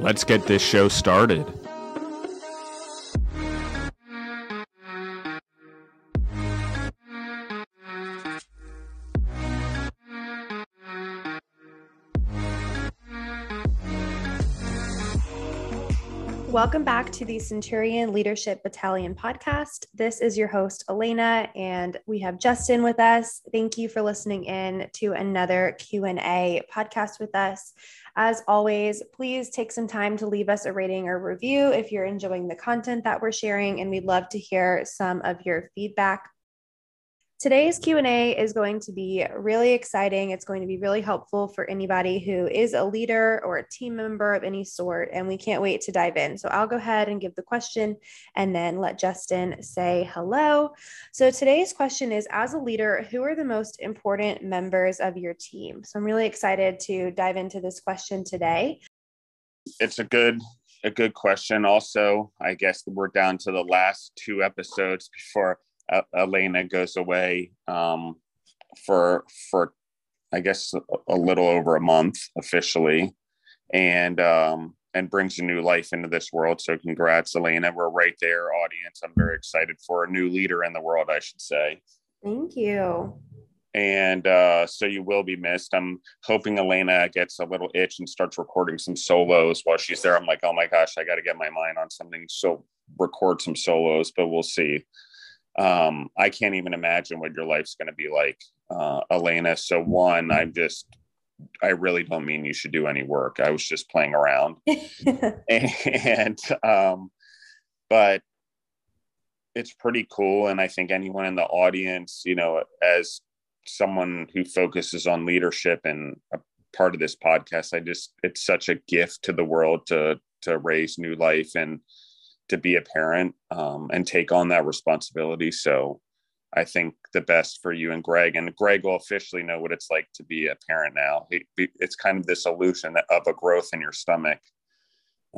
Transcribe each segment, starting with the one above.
Let's get this show started. Welcome back to the Centurion Leadership Battalion podcast. This is your host Elena and we have Justin with us. Thank you for listening in to another Q&A podcast with us. As always, please take some time to leave us a rating or review if you're enjoying the content that we're sharing and we'd love to hear some of your feedback Today's Q&A is going to be really exciting. It's going to be really helpful for anybody who is a leader or a team member of any sort and we can't wait to dive in. So I'll go ahead and give the question and then let Justin say hello. So today's question is as a leader, who are the most important members of your team? So I'm really excited to dive into this question today. It's a good a good question. Also, I guess we're down to the last two episodes before Elena goes away um, for for I guess a, little over a month officially, and um, and brings a new life into this world. So congrats, Elena. We're right there, audience. I'm very excited for a new leader in the world. I should say. Thank you. And uh, so you will be missed. I'm hoping Elena gets a little itch and starts recording some solos while she's there. I'm like, oh my gosh, I got to get my mind on something. So record some solos, but we'll see um, I can't even imagine what your life's going to be like, uh, Elena. So one, I'm just, I really don't mean you should do any work. I was just playing around, and um, but it's pretty cool. And I think anyone in the audience, you know, as someone who focuses on leadership and a part of this podcast, I just it's such a gift to the world to to raise new life and to be a parent um, and take on that responsibility. So I think the best for you and Greg, and Greg will officially know what it's like to be a parent now. It's kind of this illusion of a growth in your stomach.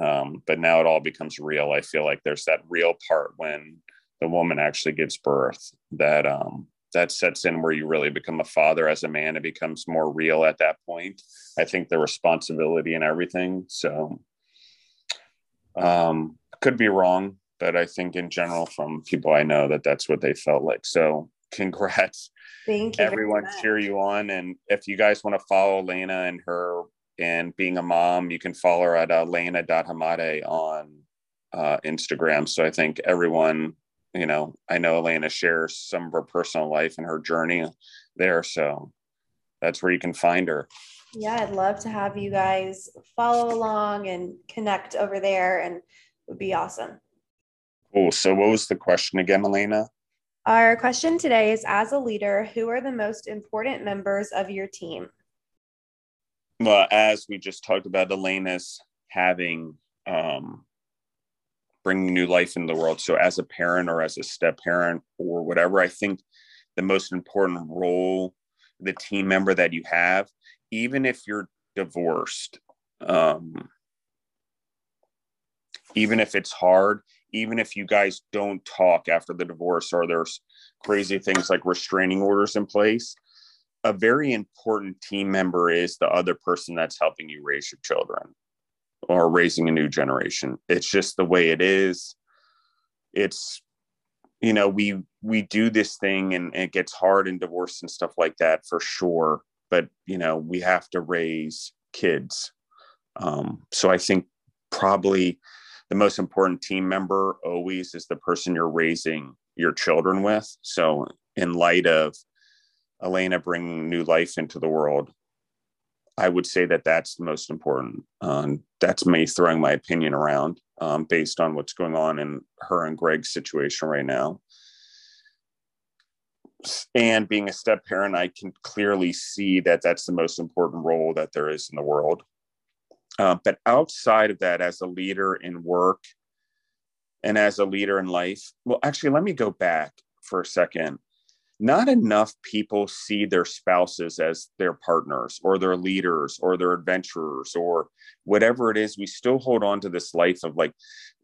Um, but now it all becomes real. I feel like there's that real part when the woman actually gives birth that um, that sets in where you really become a father as a man. It becomes more real at that point. I think the responsibility and everything. So um, could be wrong, but I think in general, from people I know, that that's what they felt like. So, congrats. Thank you. Everyone cheer you on. And if you guys want to follow Lena and her and being a mom, you can follow her at uh, Lena.hamade on uh, Instagram. So I think everyone, you know, I know Elena shares some of her personal life and her journey there. So that's where you can find her. Yeah, I'd love to have you guys follow along and connect over there and would be awesome. Cool. So, what was the question again, Elena? Our question today is As a leader, who are the most important members of your team? Well, as we just talked about, Elena's having um, bringing new life into the world. So, as a parent or as a step parent or whatever, I think the most important role, the team member that you have, even if you're divorced, um, even if it's hard, even if you guys don't talk after the divorce or there's crazy things like restraining orders in place, a very important team member is the other person that's helping you raise your children or raising a new generation. It's just the way it is. It's you know, we we do this thing and, and it gets hard in divorce and stuff like that for sure. But you know, we have to raise kids. Um, so I think probably the most important team member always is the person you're raising your children with. So, in light of Elena bringing new life into the world, I would say that that's the most important. Um, that's me throwing my opinion around um, based on what's going on in her and Greg's situation right now. And being a step parent, I can clearly see that that's the most important role that there is in the world. Uh, but outside of that, as a leader in work and as a leader in life, well, actually, let me go back for a second. Not enough people see their spouses as their partners or their leaders or their adventurers or whatever it is. We still hold on to this life of like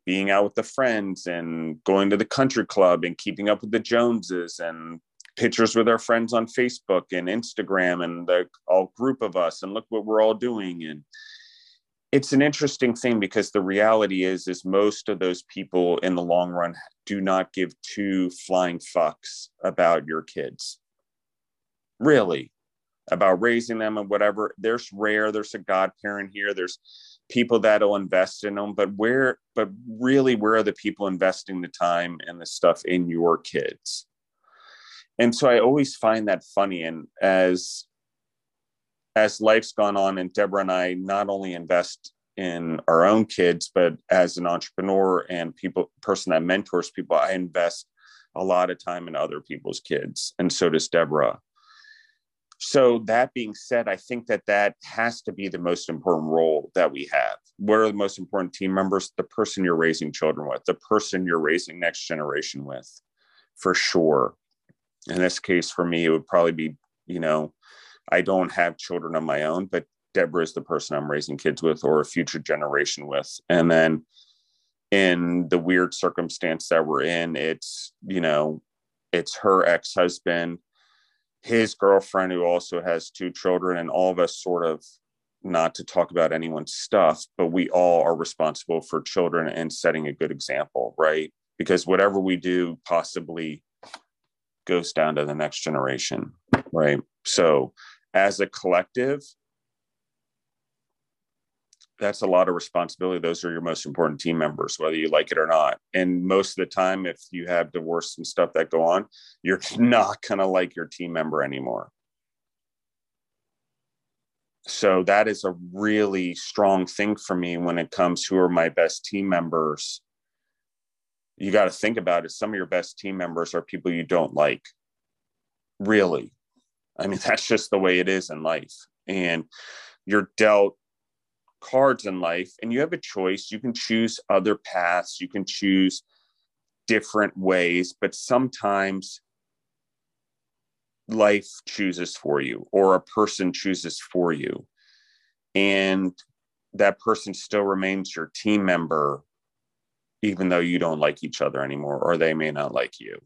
being out with the friends and going to the country club and keeping up with the Joneses and pictures with our friends on Facebook and Instagram and the all group of us and look what we're all doing. And it's an interesting thing because the reality is is most of those people in the long run do not give two flying fucks about your kids. Really about raising them and whatever. There's rare there's a godparent here there's people that'll invest in them but where but really where are the people investing the time and the stuff in your kids and so i always find that funny. And as as life's gone on and deborah and i not only invest in our own kids but as an entrepreneur and people person that mentors people i invest a lot of time in other people's kids. And so does deborah. So that being said i think that that has to be the most important role that we have. What are the most important team members? The person you're raising children with the person you're raising next generation with for sure in this case for me it would probably be you know i don't have children of my own but deborah is the person i'm raising kids with or a future generation with. And then in the weird circumstance that we're in it's you know it's her ex-husband his girlfriend who also has two children and all of us sort of not to talk about anyone's stuff but we all are responsible for children and setting a good example right? Because whatever we do possibly goes down to the next generation, right? So, as a collective, that's a lot of responsibility. Those are your most important team members, whether you like it or not. And most of the time, if you have divorce and stuff that go on, you're not going to like your team member anymore. So, that is a really strong thing for me when it comes who are my best team members you got to think about it. Some of your best team members are people you don't like. Really. I mean, that's just the way it is in life. And you're dealt cards in life and you have a choice. You can choose other paths, you can choose different ways, but sometimes life chooses for you or a person chooses for you. And that person still remains your team member even though you don't like each other anymore or they may not like you.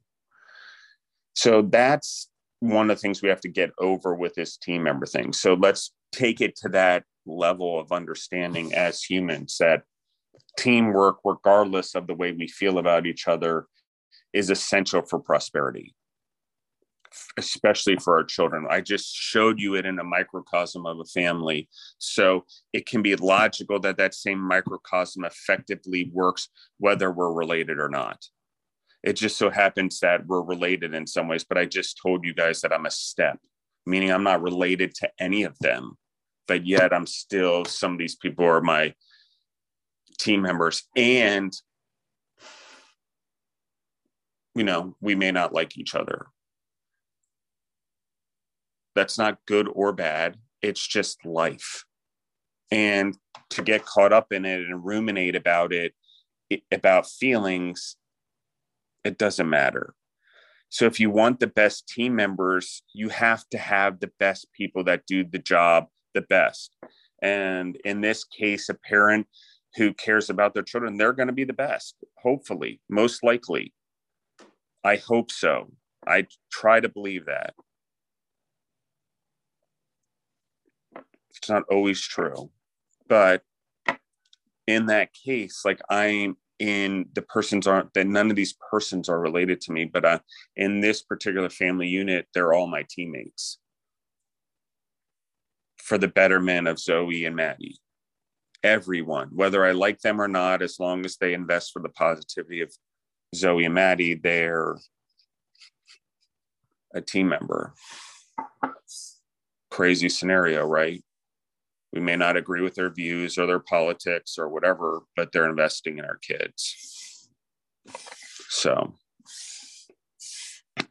So that's one of the things we have to get over with this team member thing. So let's take it to that level of understanding as humans that teamwork, regardless of the way we feel about each other, is essential for prosperity especially for our children. I just showed you it in a microcosm of a family. So it can be logical that that same microcosm effectively works whether we're related or not. It just so happens that we're related in some ways, but I just told you guys that I'm a step, meaning I'm not related to any of them, but yet I'm still, some of these people are my team members. And you know, we may not like each other that's not good or bad. It's just life. And to get caught up in it and ruminate about it, it about feelings, it doesn't matter. So if you want the best team members, you have to have the best people that do the job the best. And in this case, a parent who cares about their children, they're going to be the best, hopefully, most likely. I hope so. I try to believe that. It's not always true. But in that case, like I'm in the persons aren't that none of these persons are related to me, but uh, in this particular family unit, they're all my teammates for the betterment of Zoe and Maddie. Everyone, whether I like them or not, as long as they invest for the positivity of Zoe and Maddie, they're a team member. Crazy scenario, right? We may not agree with their views or their politics or whatever, but they're investing in our kids. So,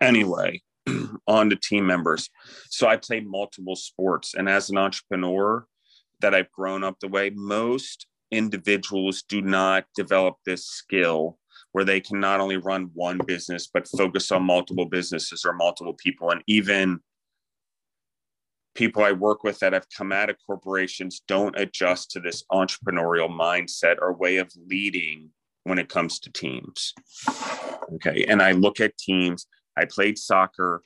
anyway, on to team members. So, I play multiple sports, and as an entrepreneur, that I've grown up the way. Most individuals do not develop this skill where they can not only run one business but focus on multiple businesses or multiple people and even people I work with that have come out of corporations don't adjust to this entrepreneurial mindset or way of leading when it comes to teams. Okay. And I look at teams, I played soccer,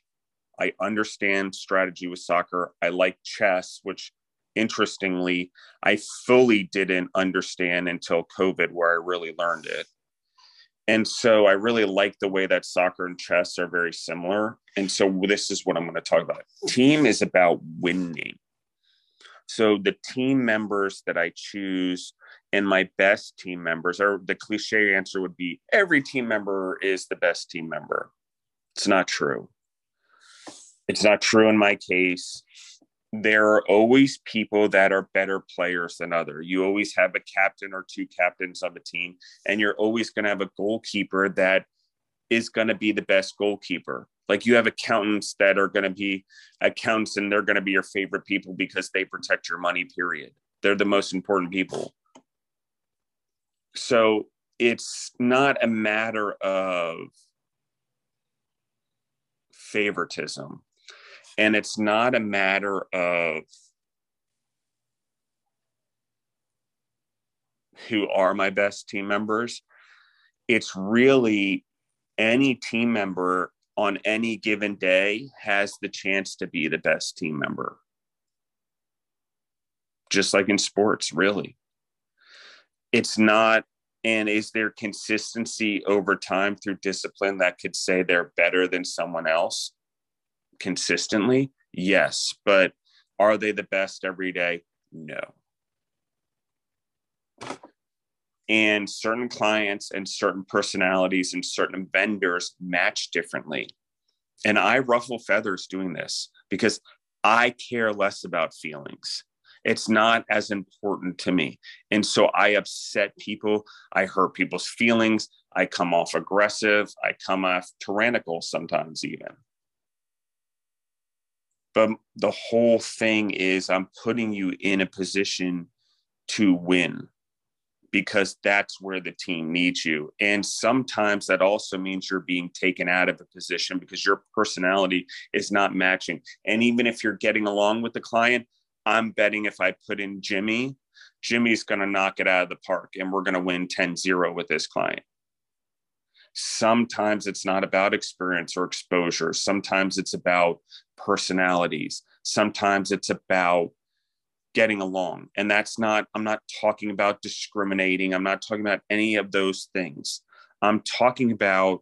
I understand strategy with soccer, I like chess, which interestingly, I fully didn't understand until COVID, where I really learned it. And so I really like the way that soccer and chess are very similar. And so this is what I'm going to talk about. Team is about winning. So the team members that I choose and my best team members, are the cliche answer would be every team member is the best team member. It's not true. It's not true in my case there are always people that are better players than other. You always have a captain or two captains of a team, and you're always going to have a goalkeeper that is going to be the best goalkeeper. Like you have accountants that are going to be accountants, and they're going to be your favorite people because they protect your money. Period. They're the most important people. So it's not a matter of favoritism and it's not a matter of who are my best team members. It's really any team member on any given day has the chance to be the best team member. Just like in sports, really. It's not, and is there consistency over time through discipline that could say they're better than someone else? Consistently? Yes. But are they the best every day? No. And certain clients and certain personalities and certain vendors match differently. And I ruffle feathers doing this because I care less about feelings. It's not as important to me. And so I upset people. I hurt people's feelings. I come off aggressive. I come off tyrannical sometimes, even. But the whole thing is, I'm putting you in a position to win because that's where the team needs you. And sometimes that also means you're being taken out of a position because your personality is not matching. And even if you're getting along with the client, I'm betting if I put in Jimmy, Jimmy's going to knock it out of the park and we're going to win 10 0 with this client. Sometimes it's not about experience or exposure. Sometimes it's about personalities. Sometimes it's about getting along. And that's not, I'm not talking about discriminating. I'm not talking about any of those things. I'm talking about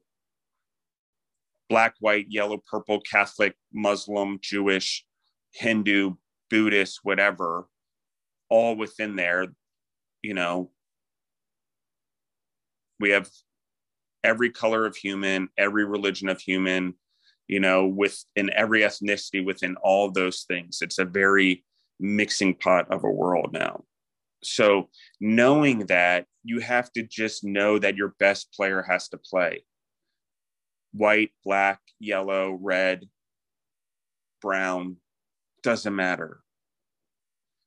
black, white, yellow, purple, Catholic, Muslim, Jewish, Hindu, Buddhist, whatever, all within there. You know, we have every color of human, every religion of human, you know, with in every ethnicity within all those things. It's a very mixing pot of a world now. So knowing that you have to just know that your best player has to play white, black, yellow, red, brown, doesn't matter.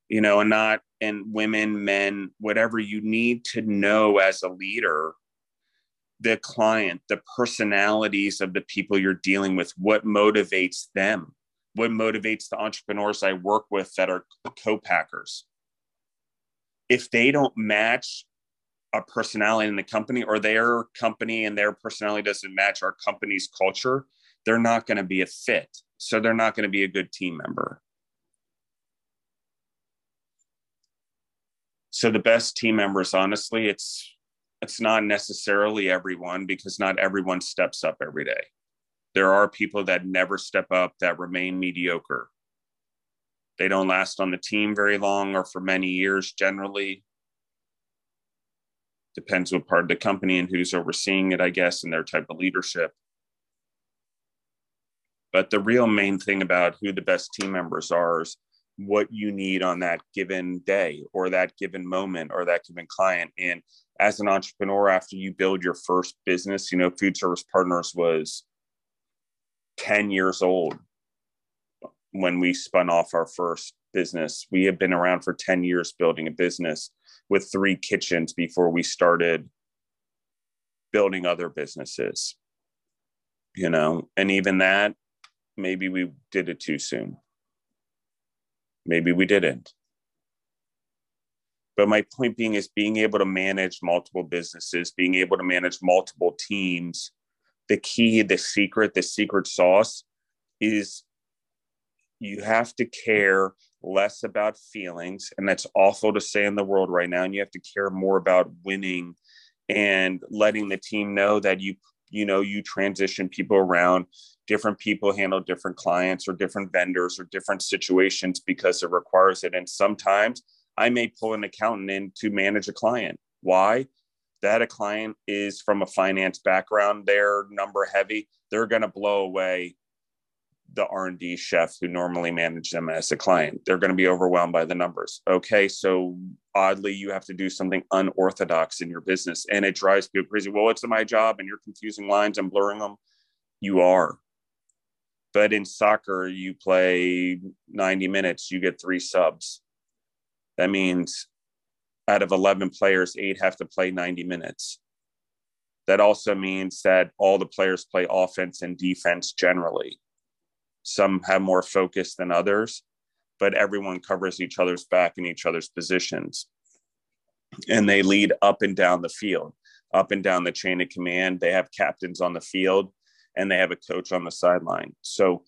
You know, and not and women, men, whatever you need to know as a leader the client, the personalities of the people you're dealing with, what motivates them, what motivates the entrepreneurs I work with that are co-packers. If they don't match a personality in the company or their company and their personality doesn't match our company's culture, they're not going to be a fit. So they're not going to be a good team member. So the best team members, honestly, it's it's not necessarily everyone because not everyone steps up every day. There are people that never step up that remain mediocre. They don't last on the team very long or for many years generally. Depends what part of the company and who's overseeing it, I guess, and their type of leadership. But the real main thing about who the best team members are is what you need on that given day or that given moment or that given client. And as an entrepreneur, after you build your first business, you know, Food Service Partners was 10 years old when we spun off our first business. We had been around for 10 years building a business with three kitchens before we started building other businesses. You know, and even that, maybe we did it too soon. Maybe we didn't. But my point being is being able to manage multiple businesses, being able to manage multiple teams. The key, the secret, the secret sauce is you have to care less about feelings. And that's awful to say in the world right now. And you have to care more about winning and letting the team know that you, you know, you transition people around. Different people handle different clients or different vendors or different situations because it requires it. And sometimes I may pull an accountant in to manage a client. Why? That a client is from a finance background, they're number heavy, they're going to blow away the R&D chef who normally manage them as a client. They're going to be overwhelmed by the numbers. Okay, so oddly you have to do something unorthodox in your business and it drives people crazy. Well, it's my job and you're confusing lines and blurring them. You are. But in soccer, you play 90 minutes, you get three subs. That means out of 11 players, eight have to play 90 minutes. That also means that all the players play offense and defense generally. Some have more focus than others, but everyone covers each other's back in each other's positions. And they lead up and down the field, up and down the chain of command. They have captains on the field and they have a coach on the sideline. So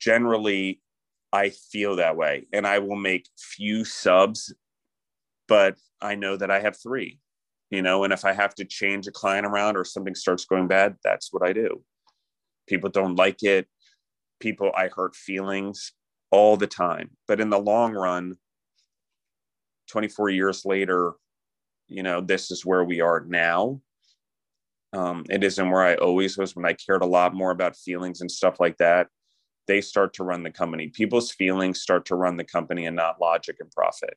generally, I feel that way. And I will make few subs, but I know that I have three, you know, and if I have to change a client around or something starts going bad, that's what I do. People don't like it. People, I hurt feelings all the time. But in the long run, 24 years later, you know, this is where we are now. Um, it isn't where I always was when I cared a lot more about feelings and stuff like that they start to run the company. People's feelings start to run the company and not logic and profit,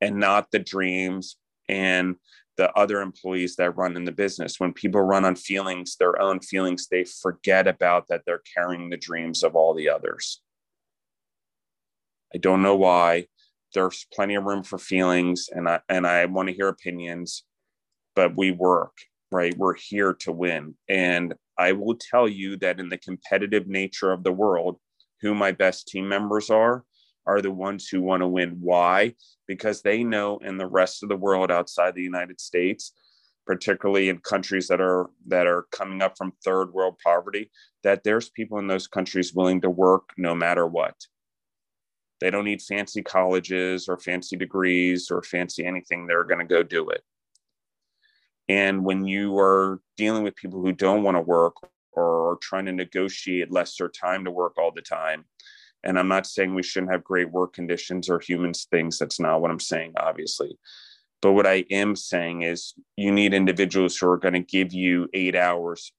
and not the dreams and the other employees that run in the business. When people run on feelings, their own feelings, they forget about that they're carrying the dreams of all the others. I don't know why. There's plenty of room for feelings, and I and I want to hear opinions, but we work right. We're here to win, and I will tell you that in the competitive nature of the world, who my best team members are, are the ones who want to win. Why? Because they know in the rest of the world outside the United States, particularly in countries that are that are coming up from third world poverty, that there's people in those countries willing to work no matter what. They don't need fancy colleges or fancy degrees or fancy anything. They're going to go do it. And when you are dealing with people who don't want to work or are trying to negotiate lesser time to work all the time, and I'm not saying we shouldn't have great work conditions or humans things. That's not what I'm saying, obviously. But what I am saying is you need individuals who are going to give you eight hours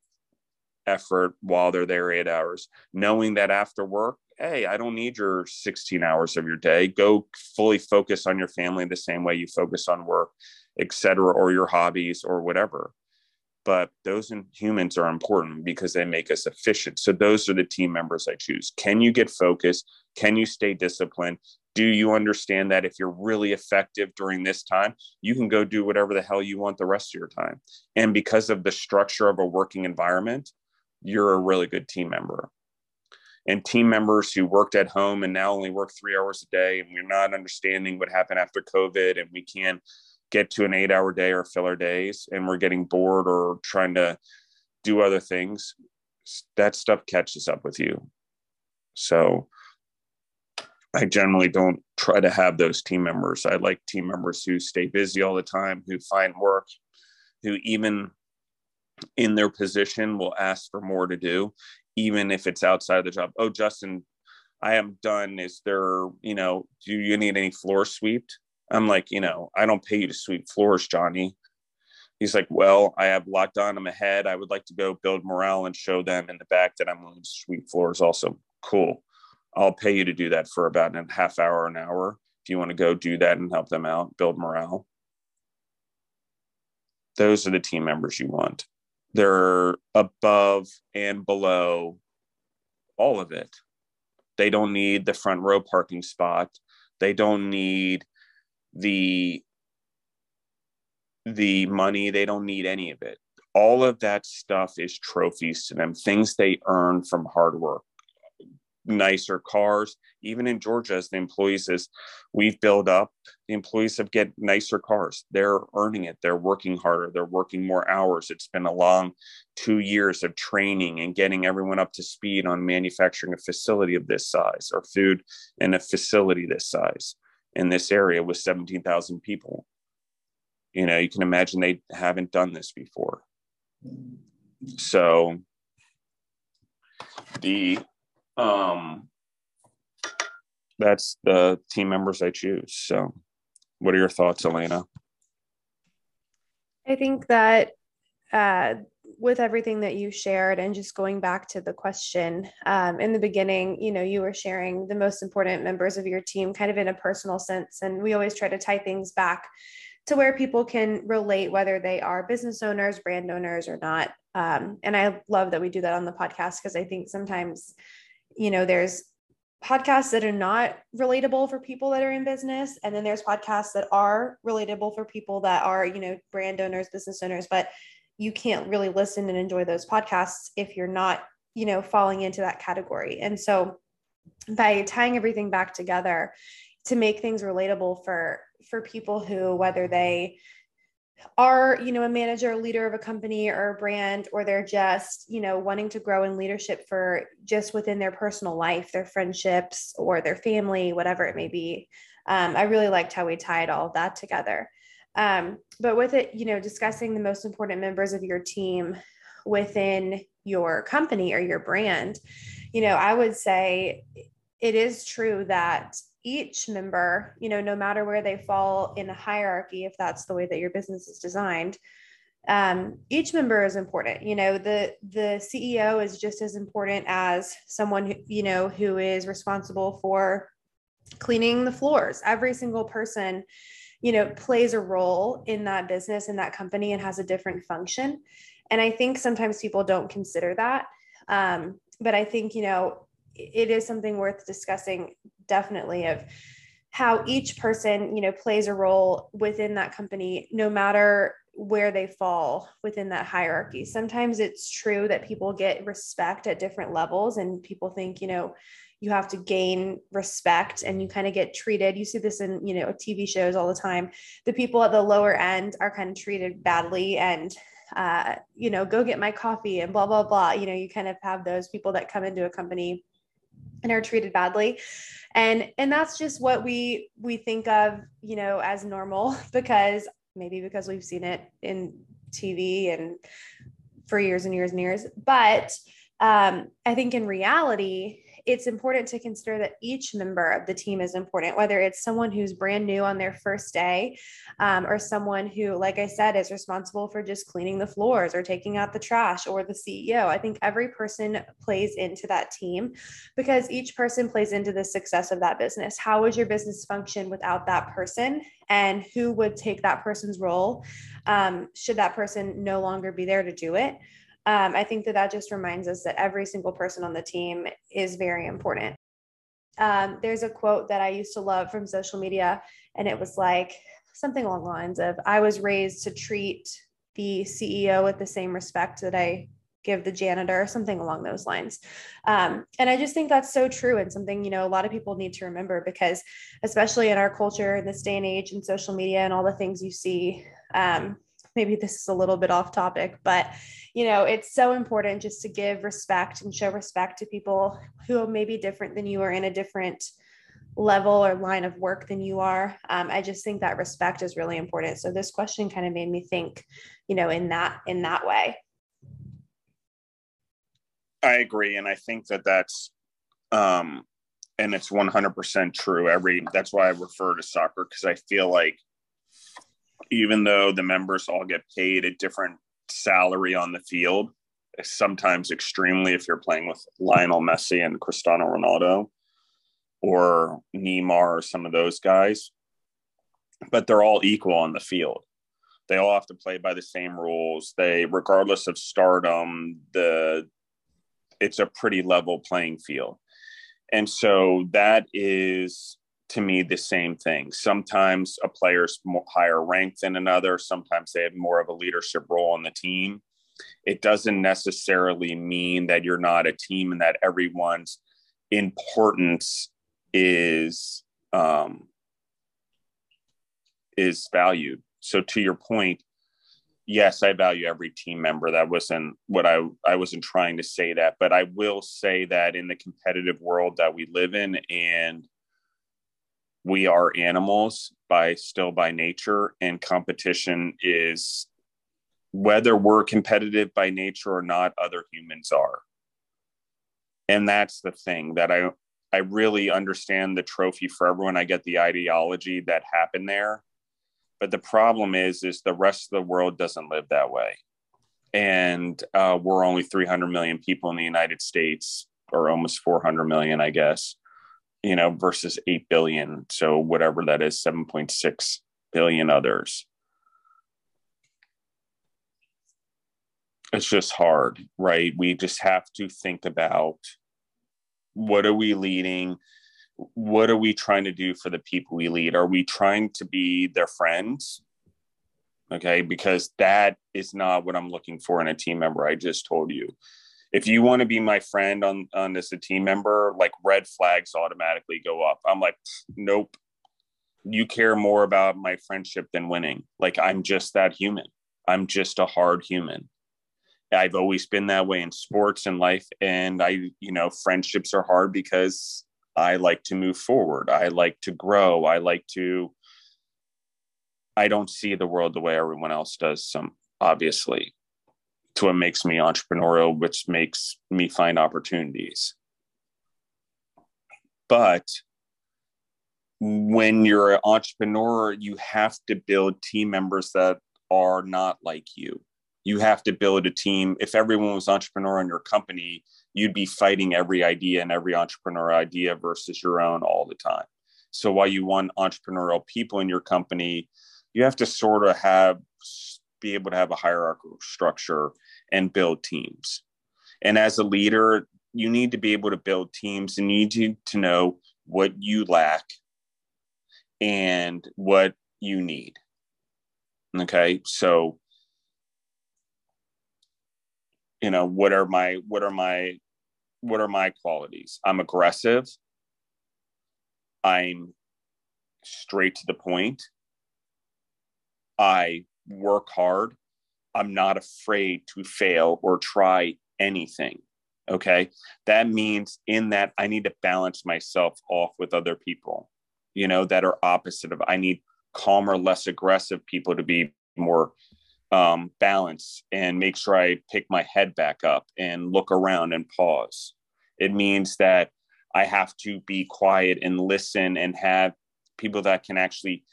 effort while they're there eight hours, knowing that after work, hey, I don't need your 16 hours of your day. Go fully focus on your family the same way you focus on work etc., or your hobbies or whatever. But those in humans are important because they make us efficient. So those are the team members I choose. Can you get focused? Can you stay disciplined? Do you understand that if you're really effective during this time, you can go do whatever the hell you want the rest of your time? And because of the structure of a working environment, you're a really good team member and team members who worked at home and now only work three hours a day and we're not understanding what happened after covid and we can't get to an eight hour day or filler days and we're getting bored or trying to do other things, that stuff catches up with you. So I generally don't try to have those team members. I like team members who stay busy all the time, who find work, who even in their position will ask for more to do, even if it's outside the job. Oh, Justin, I am done. Is there, you know, do you need any floor swept? I'm like, you know, I don't pay you to sweep floors, Johnny. He's like, well, I have a lot done. I'm ahead. I would like to go build morale and show them in the back that I'm willing to sweep floors also. Cool. I'll pay you to do that for about a half hour, an hour. If you want to go do that and help them out, build morale. Those are the team members you want. They're above and below all of it. They don't need the front row parking spot. They don't need the the money. They don't need any of it. All of that stuff is trophies to them, things they earn from hard work nicer cars. Even in Georgia, as the employees, as we've built up, the employees have get nicer cars. They're earning it. They're working harder. They're working more hours. It's been a long two years of training and getting everyone up to speed on manufacturing a facility of this size or food in a facility this size in this area with 17,000 people. You know, you can imagine they haven't done this before. So the um, that's the team members I choose. So, what are your thoughts, Elena? I think that uh, with everything that you shared, and just going back to the question um, in the beginning, you know, you were sharing the most important members of your team kind of in a personal sense. And we always try to tie things back to where people can relate, whether they are business owners, brand owners, or not. Um, and I love that we do that on the podcast because I think sometimes you know, there's podcasts that are not relatable for people that are in business. And then there's podcasts that are relatable for people that are, you know, brand owners, business owners, but you can't really listen and enjoy those podcasts if you're not, you know, falling into that category. And so by tying everything back together to make things relatable for for people who whether they are you know a manager leader of a company or a brand or they're just you know wanting to grow in leadership for just within their personal life their friendships or their family whatever it may be um, i really liked how we tied all of that together um, but with it you know discussing the most important members of your team within your company or your brand you know i would say it is true that each member, you know, no matter where they fall in a hierarchy, if that's the way that your business is designed, um, each member is important. You know, the the CEO is just as important as someone who, you know who is responsible for cleaning the floors. Every single person, you know, plays a role in that business in that company and has a different function. And I think sometimes people don't consider that. Um, but I think you know it is something worth discussing definitely of how each person you know plays a role within that company no matter where they fall within that hierarchy sometimes it's true that people get respect at different levels and people think you know you have to gain respect and you kind of get treated. You see this in you know tv shows all the time. The people at the lower end are kind of treated badly and uh, you know go get my coffee and blah blah blah. You know you kind of have those people that come into a company and are treated badly. And and that's just what we we think of you know as normal because maybe because we've seen it in tv and for years and years and years. But um, i think in reality it's important to consider that each member of the team is important, whether it's someone who's brand new on their first day um, or someone who, like I said, is responsible for just cleaning the floors or taking out the trash or the CEO. I think every person plays into that team because each person plays into the success of that business. How would your business function without that person? And who would take that person's role um, should that person no longer be there to do it? Um, I think that that just reminds us that every single person on the team is very important. Um, there's a quote that I used to love from social media, and it was like something along the lines of I was raised to treat the CEO with the same respect that I give the janitor, or something along those lines. Um, and I just think that's so true and something, you know, a lot of people need to remember because, especially in our culture in this day and age and social media and all the things you see, um, maybe this is a little bit off topic, but you know, it's so important just to give respect and show respect to people who may be different than you or in a different level or line of work than you are. Um, I just think that respect is really important. So this question kind of made me think, you know, in that in that way. I agree, and I think that that's um, and it's 100% true. Every that's why I refer to soccer because I feel like even though the members all get paid a different salary on the field, sometimes extremely if you're playing with Lionel Messi and Cristiano Ronaldo or Neymar or some of those guys, but they're all equal on the field. They all have to play by the same rules. They, regardless of stardom, the it's a pretty level playing field. And so that is to me the same thing. Sometimes a player's higher ranked than another, sometimes they have more of a leadership role on the team. It doesn't necessarily mean that you're not a team and that everyone's importance is um, is valued. So to your point, yes, I value every team member. That wasn't what I I wasn't trying to say that, but I will say that in the competitive world that we live in and we are animals by still by nature and competition is whether we're competitive by nature or not other humans are. And that's the thing that i i really understand the trophy for everyone. I get the ideology that happened there. But the problem is is the rest of the world doesn't live that way. And uh, we're only 300 million people in the united states or almost 400 million i guess you know, versus 8 billion. So whatever that is, 7.6 billion others. It's just hard, right? We just have to think about what are we leading? What are we trying to do for the people we lead? Are we trying to be their friends? Okay, because that is not what I'm looking for in a team member. I just told you if you want to be my friend on on as a team member, like red flags automatically go up. I'm like, nope. You care more about my friendship than winning. Like I'm just that human. I'm just a hard human. I've always been that way in sports and life. And I, you know, friendships are hard because I like to move forward. I like to grow. I like to, I don't see the world the way everyone else does, some obviously to what makes me entrepreneurial, which makes me find opportunities. But when you're an entrepreneur, you have to build team members that are not like you. You have to build a team. If everyone was entrepreneur in your company, you'd be fighting every idea and every entrepreneur idea versus your own all the time. So while you want entrepreneurial people in your company, you have to sort of have be able to have a hierarchical structure and build teams. And as a leader, you need to be able to build teams and you need to, to know what you lack and what you need. Okay. So, you know, what are my, what are my, what are my qualities? I'm aggressive. I'm straight to the point. I work hard. I'm not afraid to fail or try anything. Okay. That means in that I need to balance myself off with other people, you know, that are opposite of, I need calmer, less aggressive people to be more um, balanced and make sure I pick my head back up and look around and pause. It means that I have to be quiet and listen and have people that can actually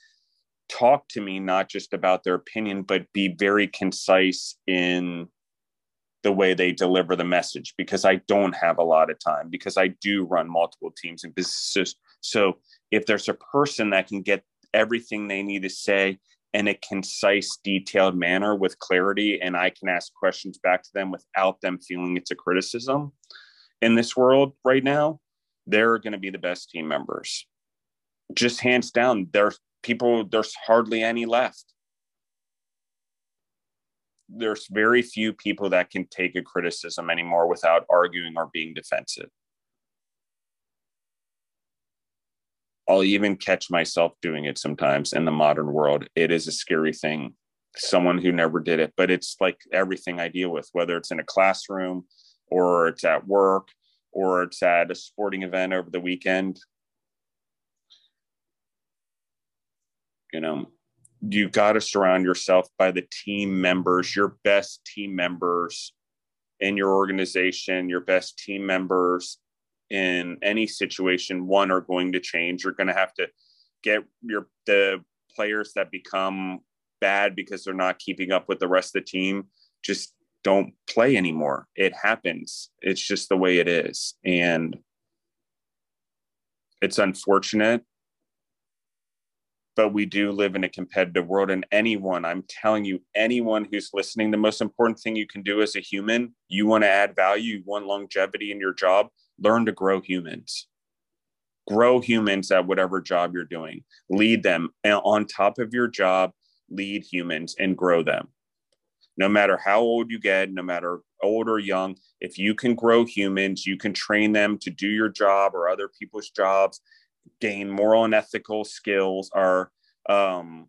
talk to me not just about their opinion but be very concise in the way they deliver the message because I don't have a lot of time because I do run multiple teams and businesses. So if there's a person that can get everything they need to say in a concise, detailed manner with clarity, and I can ask questions back to them without them feeling it's a criticism in this world right now, they're going to be the best team members. Just hands down, they're people there's hardly any left. There's very few people that can take a criticism anymore without arguing or being defensive. I'll even catch myself doing it sometimes in the modern world. It is a scary thing. Someone who never did it but it's like everything i deal with whether it's in a classroom or it's at work or it's at a sporting event over the weekend you know you got to surround yourself by the team members your best team members in your organization your best team members in any situation one are going to change. You're going to have to get your the players that become bad because they're not keeping up with the rest of the team just don't play anymore. It happens. It's just the way it is. And it's unfortunate but we do live in a competitive world and anyone i'm telling you anyone who's listening the most important thing you can do as a human you want to add value you want longevity in your job learn to grow humans. Grow humans at whatever job you're doing. Lead them and on top of your job lead humans and grow them. No matter how old you get no matter old or young if you can grow humans you can train them to do your job or other people's jobs gain moral and ethical skills our um,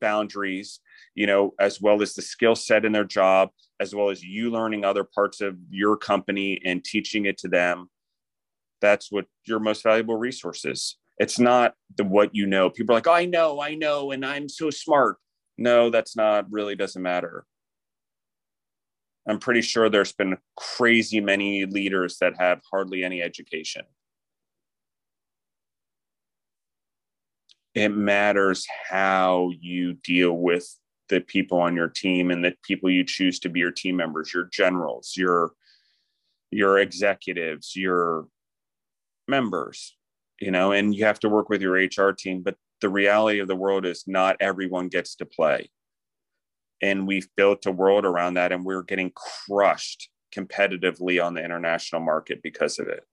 boundaries you know as well as the skill set in their job as well as you learning other parts of your company and teaching it to them. That's what your most valuable resource is. It's not the what you know. People are like oh, i know i know and i'm so smart. No that's not really doesn't matter. I'm pretty sure there's been crazy many leaders that have hardly any education it matters how you deal with the people on your team and the people you choose to be your team members your generals your your executives your members you know and you have to work with your hr team. But the reality of the world is not everyone gets to play. And we've built a world around that and we're getting crushed competitively on the international market because of it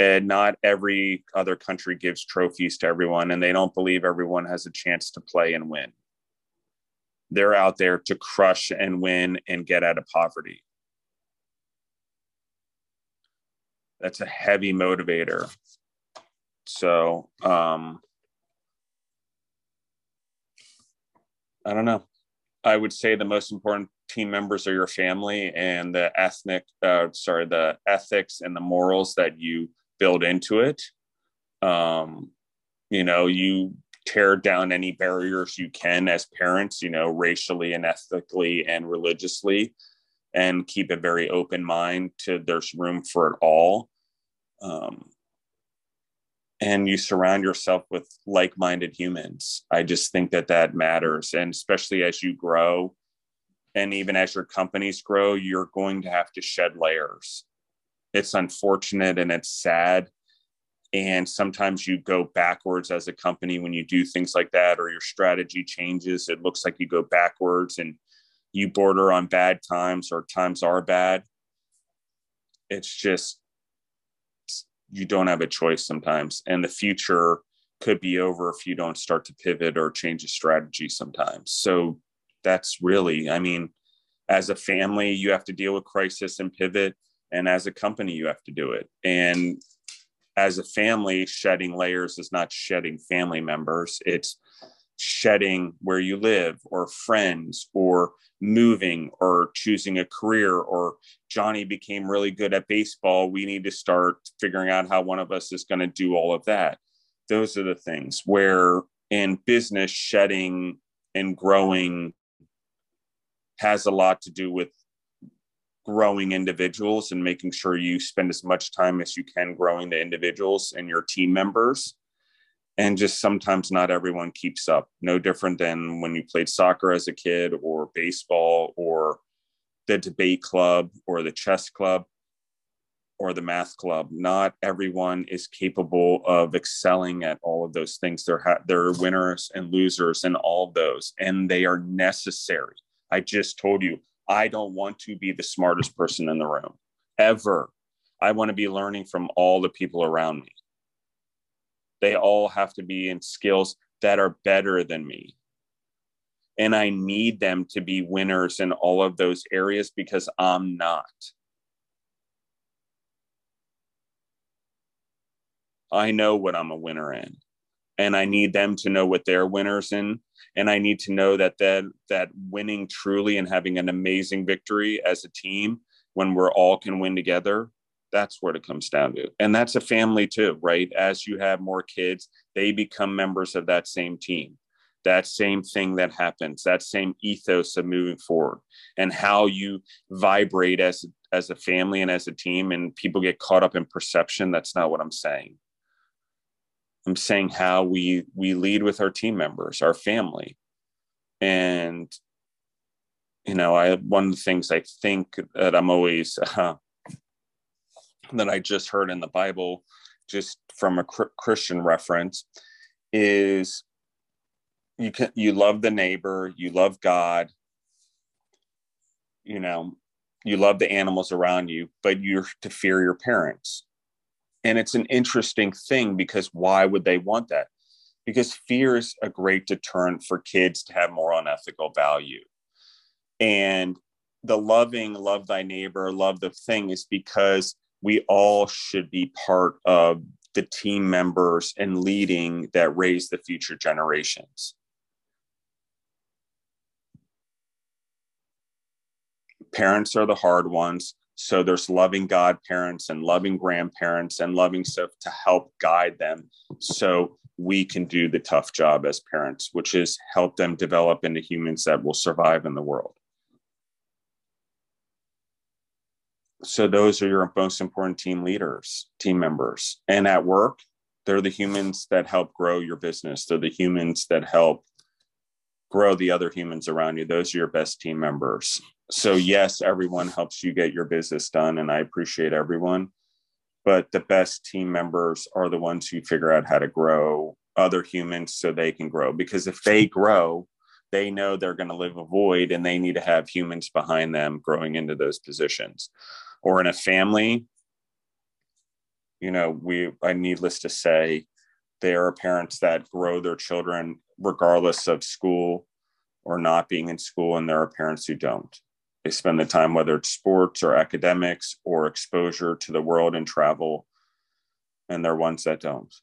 and not every other country gives trophies to everyone and they don't believe everyone has a chance to play and win they're out there to crush and win and get out of poverty. That's a heavy motivator. So, um, I don't know. I would say the most important team members are your family and the ethnic, uh, sorry, the ethics and the morals that you build into it. Um, you know, you tear down any barriers you can as parents, you know, racially and ethically and religiously, and keep a very open mind to there's room for it all. Um, and you surround yourself with like-minded humans. I just think that that matters, and especially as you grow, and even as your companies grow, you're going to have to shed layers. It's unfortunate and it's sad. And sometimes you go backwards as a company when you do things like that or your strategy changes it looks like you go backwards and you border on bad times or times are bad. It's just you don't have a choice sometimes. And the future could be over if you don't start to pivot or change a strategy sometimes. So that's really i mean as a family you have to deal with crisis and pivot and as a company you have to do it and as a family, shedding layers is not shedding family members. It's shedding where you live or friends or moving or choosing a career or Johnny became really good at baseball. We need to start figuring out how one of us is going to do all of that. Those are the things where in business, shedding and growing has a lot to do with growing individuals and making sure you spend as much time as you can growing the individuals and your team members. And just sometimes not everyone keeps up. No different than when you played soccer as a kid or baseball or the debate club or the chess club or the math club. Not everyone is capable of excelling at all of those things. There ha- are winners and losers in all of those and they are necessary. I just told you I don't want to be the smartest person in the room ever. I want to be learning from all the people around me. They all have to be in skills that are better than me. And I need them to be winners in all of those areas because I'm not. I know what I'm a winner in and I need them to know what they're winners in. And I need to know that that that winning truly and having an amazing victory as a team when we're all can win together, that's what it comes down to. And that's a family too, right? As you have more kids, they become members of that same team. That same thing that happens, that same ethos of moving forward, and how you vibrate as as a family and as a team. And people get caught up in perception. That's not what I'm saying I'm saying how we we lead with our team members, our family, and you know, I one of the things I think that I'm always uh, that I just heard in the Bible, just from a Christian reference, is you can you love the neighbor, you love God, you know, you love the animals around you, but you're to fear your parents And it's an interesting thing because why would they want that? Because fear is a great deterrent for kids to have more unethical value. And the loving, love thy neighbor, love the thing is because we all should be part of the team members and leading that raise the future generations. Parents are the hard ones. So there's loving godparents and loving grandparents and loving stuff to help guide them so we can do the tough job as parents, which is help them develop into humans that will survive in the world. so those are your most important team leaders team members. And at work they're the humans that help grow your business. They're the humans that help grow the other humans around you. Those are your best team members so yes everyone helps you get your business done and i appreciate everyone. But the best team members are the ones who figure out how to grow other humans so they can grow. Because if they grow they know they're going to live a void and they need to have humans behind them growing into those positions. Or in a family you know we i needless to say there are parents that grow their children regardless of school or not being in school and there are parents who don't they spend the time whether it's sports or academics or exposure to the world and travel and they're ones that don't.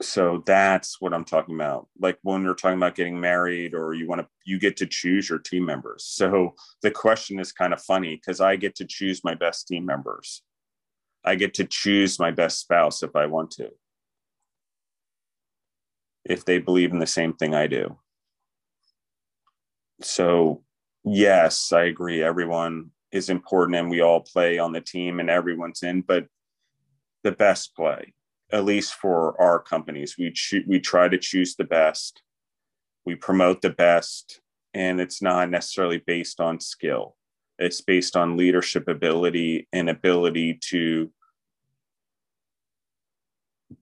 So that's what i'm talking about. Like when you're talking about getting married or you want to you get to choose your team members. So the question is kind of funny because i get to choose my best team members. I get to choose my best spouse if i want to. If they believe in the same thing i do. So yes i agree everyone is important and we all play on the team and everyone's in but the best play at least for our companies, we cho- we try to choose the best, we promote the best, and it's not necessarily based on skill. It's based on leadership ability and ability to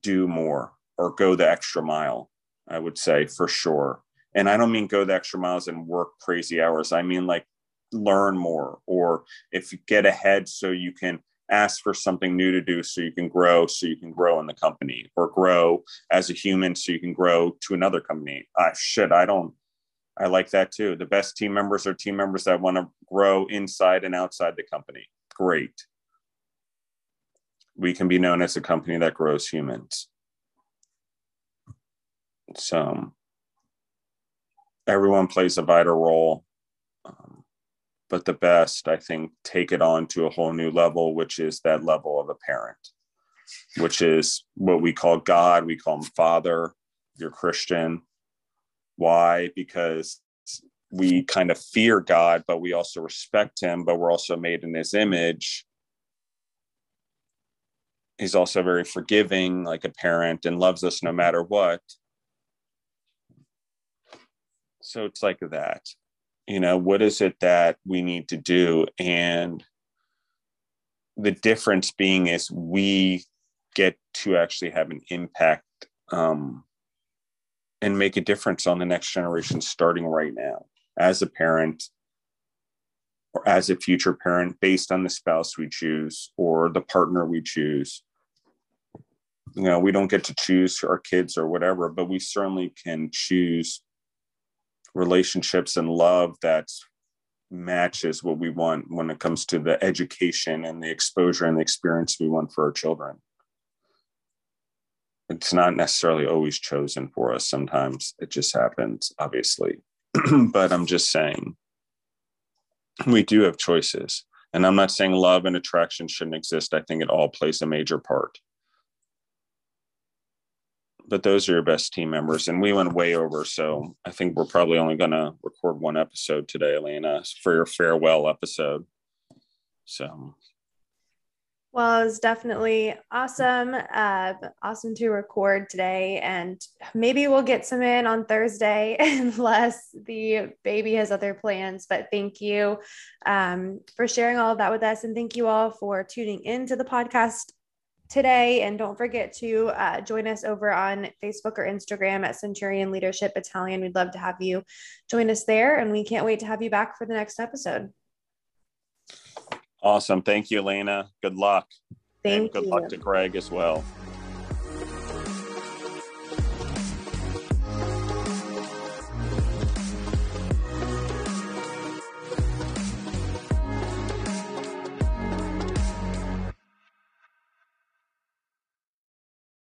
do more or go the extra mile. I would say for sure. And I don't mean go the extra miles and work crazy hours. I mean like learn more or if you get ahead so you can ask for something new to do so you can grow so you can grow in the company or grow as a human so you can grow to another company. Uh, shit i don't i like that too. The best team members are team members that want to grow inside and outside the company. Great. We can be known as a company that grows humans. So everyone plays a vital role um, but the best, I think, take it on to a whole new level, which is that level of a parent, which is what we call God. We call him Father. You're Christian. Why? Because we kind of fear God, but we also respect him, but we're also made in his image. He's also very forgiving, like a parent, and loves us no matter what. So it's like that you know what is it that we need to do? And the difference being is we get to actually have an impact um, and make a difference on the next generation starting right now as a parent or as a future parent based on the spouse we choose or the partner we choose. You know we don't get to choose our kids or whatever but we certainly can choose relationships and love that matches what we want when it comes to the education and the exposure and the experience we want for our children. It's not necessarily always chosen for us. Sometimes it just happens, obviously. but I'm just saying we do have choices. And I'm not saying love and attraction shouldn't exist. I think it all plays a major part but those are your best team members. And we went way over. So I think we're probably only going to record one episode today, Elena, for your farewell episode. So. Well, it was definitely awesome. Uh, awesome to record today. And maybe we'll get some in on Thursday unless the baby has other plans. But thank you um, for sharing all of that with us. And thank you all for tuning into the podcast today. And don't forget to uh, join us over on Facebook or Instagram at Centurion Leadership Battalion. We'd love to have you join us there. And we can't wait to have you back for the next episode. Awesome. Thank you, Elena. Good luck. Thank and good you. luck to Greg as well.